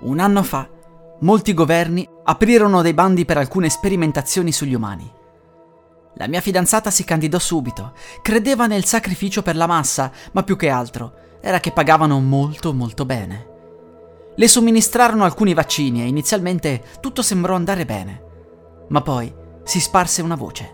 Un anno fa, molti governi aprirono dei bandi per alcune sperimentazioni sugli umani. La mia fidanzata si candidò subito, credeva nel sacrificio per la massa, ma più che altro era che pagavano molto molto bene. Le somministrarono alcuni vaccini e inizialmente tutto sembrò andare bene, ma poi si sparse una voce.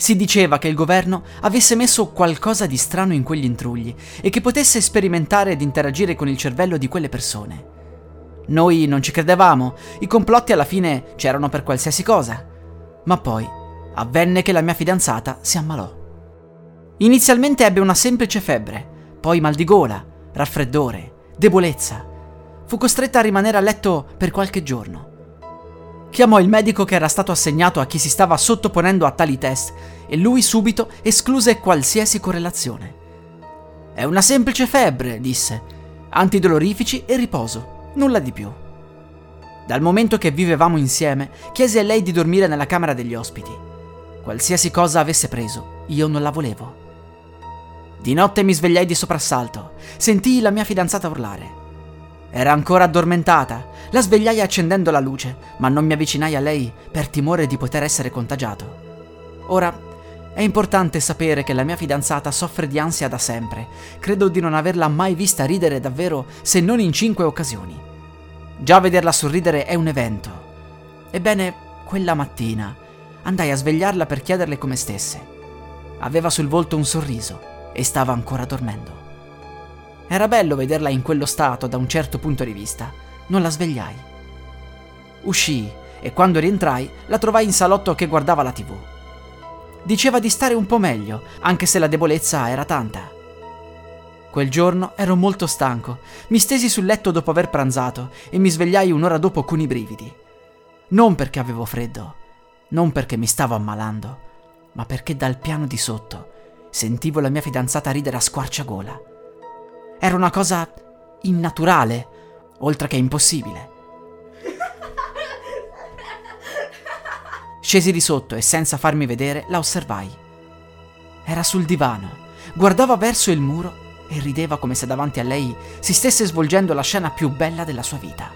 Si diceva che il governo avesse messo qualcosa di strano in quegli intrugli e che potesse sperimentare ed interagire con il cervello di quelle persone. Noi non ci credevamo, i complotti alla fine c'erano per qualsiasi cosa. Ma poi avvenne che la mia fidanzata si ammalò. Inizialmente ebbe una semplice febbre, poi mal di gola, raffreddore, debolezza. Fu costretta a rimanere a letto per qualche giorno. Chiamò il medico che era stato assegnato a chi si stava sottoponendo a tali test e lui subito escluse qualsiasi correlazione. È una semplice febbre, disse. Antidolorifici e riposo, nulla di più. Dal momento che vivevamo insieme, chiesi a lei di dormire nella camera degli ospiti. Qualsiasi cosa avesse preso, io non la volevo. Di notte mi svegliai di soprassalto. Sentii la mia fidanzata urlare. Era ancora addormentata. La svegliai accendendo la luce, ma non mi avvicinai a lei per timore di poter essere contagiato. Ora, è importante sapere che la mia fidanzata soffre di ansia da sempre. Credo di non averla mai vista ridere davvero, se non in cinque occasioni. Già vederla sorridere è un evento. Ebbene, quella mattina andai a svegliarla per chiederle come stesse. Aveva sul volto un sorriso e stava ancora dormendo. Era bello vederla in quello stato da un certo punto di vista. Non la svegliai. Uscii e quando rientrai la trovai in salotto che guardava la tv. Diceva di stare un po' meglio, anche se la debolezza era tanta. Quel giorno ero molto stanco, mi stesi sul letto dopo aver pranzato e mi svegliai un'ora dopo con i brividi. Non perché avevo freddo, non perché mi stavo ammalando, ma perché dal piano di sotto sentivo la mia fidanzata ridere a squarciagola. Era una cosa innaturale, oltre che impossibile. Scesi di sotto e senza farmi vedere la osservai. Era sul divano, guardava verso il muro e rideva come se davanti a lei si stesse svolgendo la scena più bella della sua vita.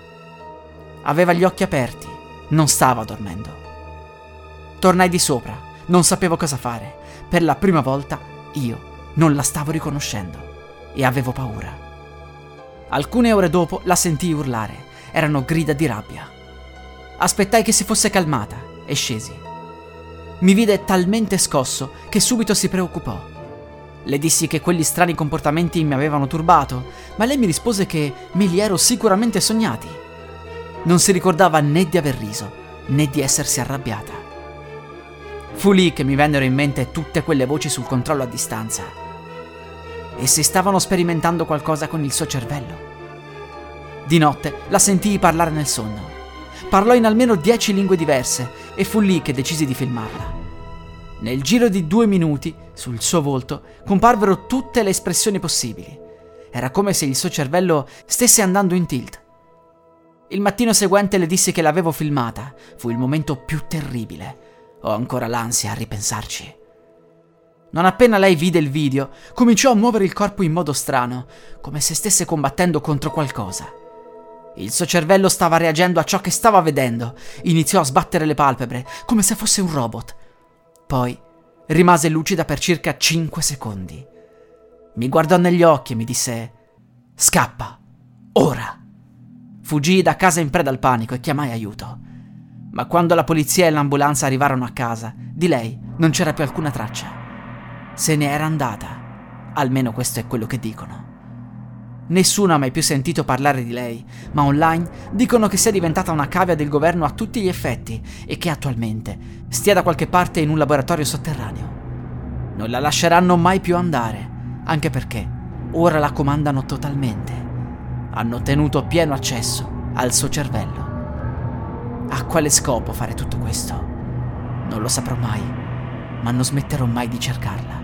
Aveva gli occhi aperti, non stava dormendo. Tornai di sopra, non sapevo cosa fare. Per la prima volta io non la stavo riconoscendo e avevo paura. Alcune ore dopo la sentii urlare, erano grida di rabbia. Aspettai che si fosse calmata e scesi. Mi vide talmente scosso che subito si preoccupò. Le dissi che quegli strani comportamenti mi avevano turbato, ma lei mi rispose che me li ero sicuramente sognati. Non si ricordava né di aver riso, né di essersi arrabbiata. Fu lì che mi vennero in mente tutte quelle voci sul controllo a distanza. E se stavano sperimentando qualcosa con il suo cervello? Di notte la sentii parlare nel sonno. Parlò in almeno dieci lingue diverse e fu lì che decisi di filmarla. Nel giro di due minuti, sul suo volto, comparvero tutte le espressioni possibili. Era come se il suo cervello stesse andando in tilt. Il mattino seguente le dissi che l'avevo filmata. Fu il momento più terribile. Ho ancora l'ansia a ripensarci. Non appena lei vide il video, cominciò a muovere il corpo in modo strano, come se stesse combattendo contro qualcosa. Il suo cervello stava reagendo a ciò che stava vedendo. Iniziò a sbattere le palpebre, come se fosse un robot. Poi rimase lucida per circa 5 secondi. Mi guardò negli occhi e mi disse: Scappa, ora. Fuggii da casa in preda al panico e chiamai aiuto. Ma quando la polizia e l'ambulanza arrivarono a casa, di lei non c'era più alcuna traccia. Se ne era andata. Almeno questo è quello che dicono. Nessuno ha mai più sentito parlare di lei, ma online dicono che sia diventata una cavia del governo a tutti gli effetti e che attualmente stia da qualche parte in un laboratorio sotterraneo. Non la lasceranno mai più andare, anche perché ora la comandano totalmente. hanno tenuto pieno accesso al suo cervello. A quale scopo fare tutto questo? Non lo saprò mai, ma non smetterò mai di cercarla.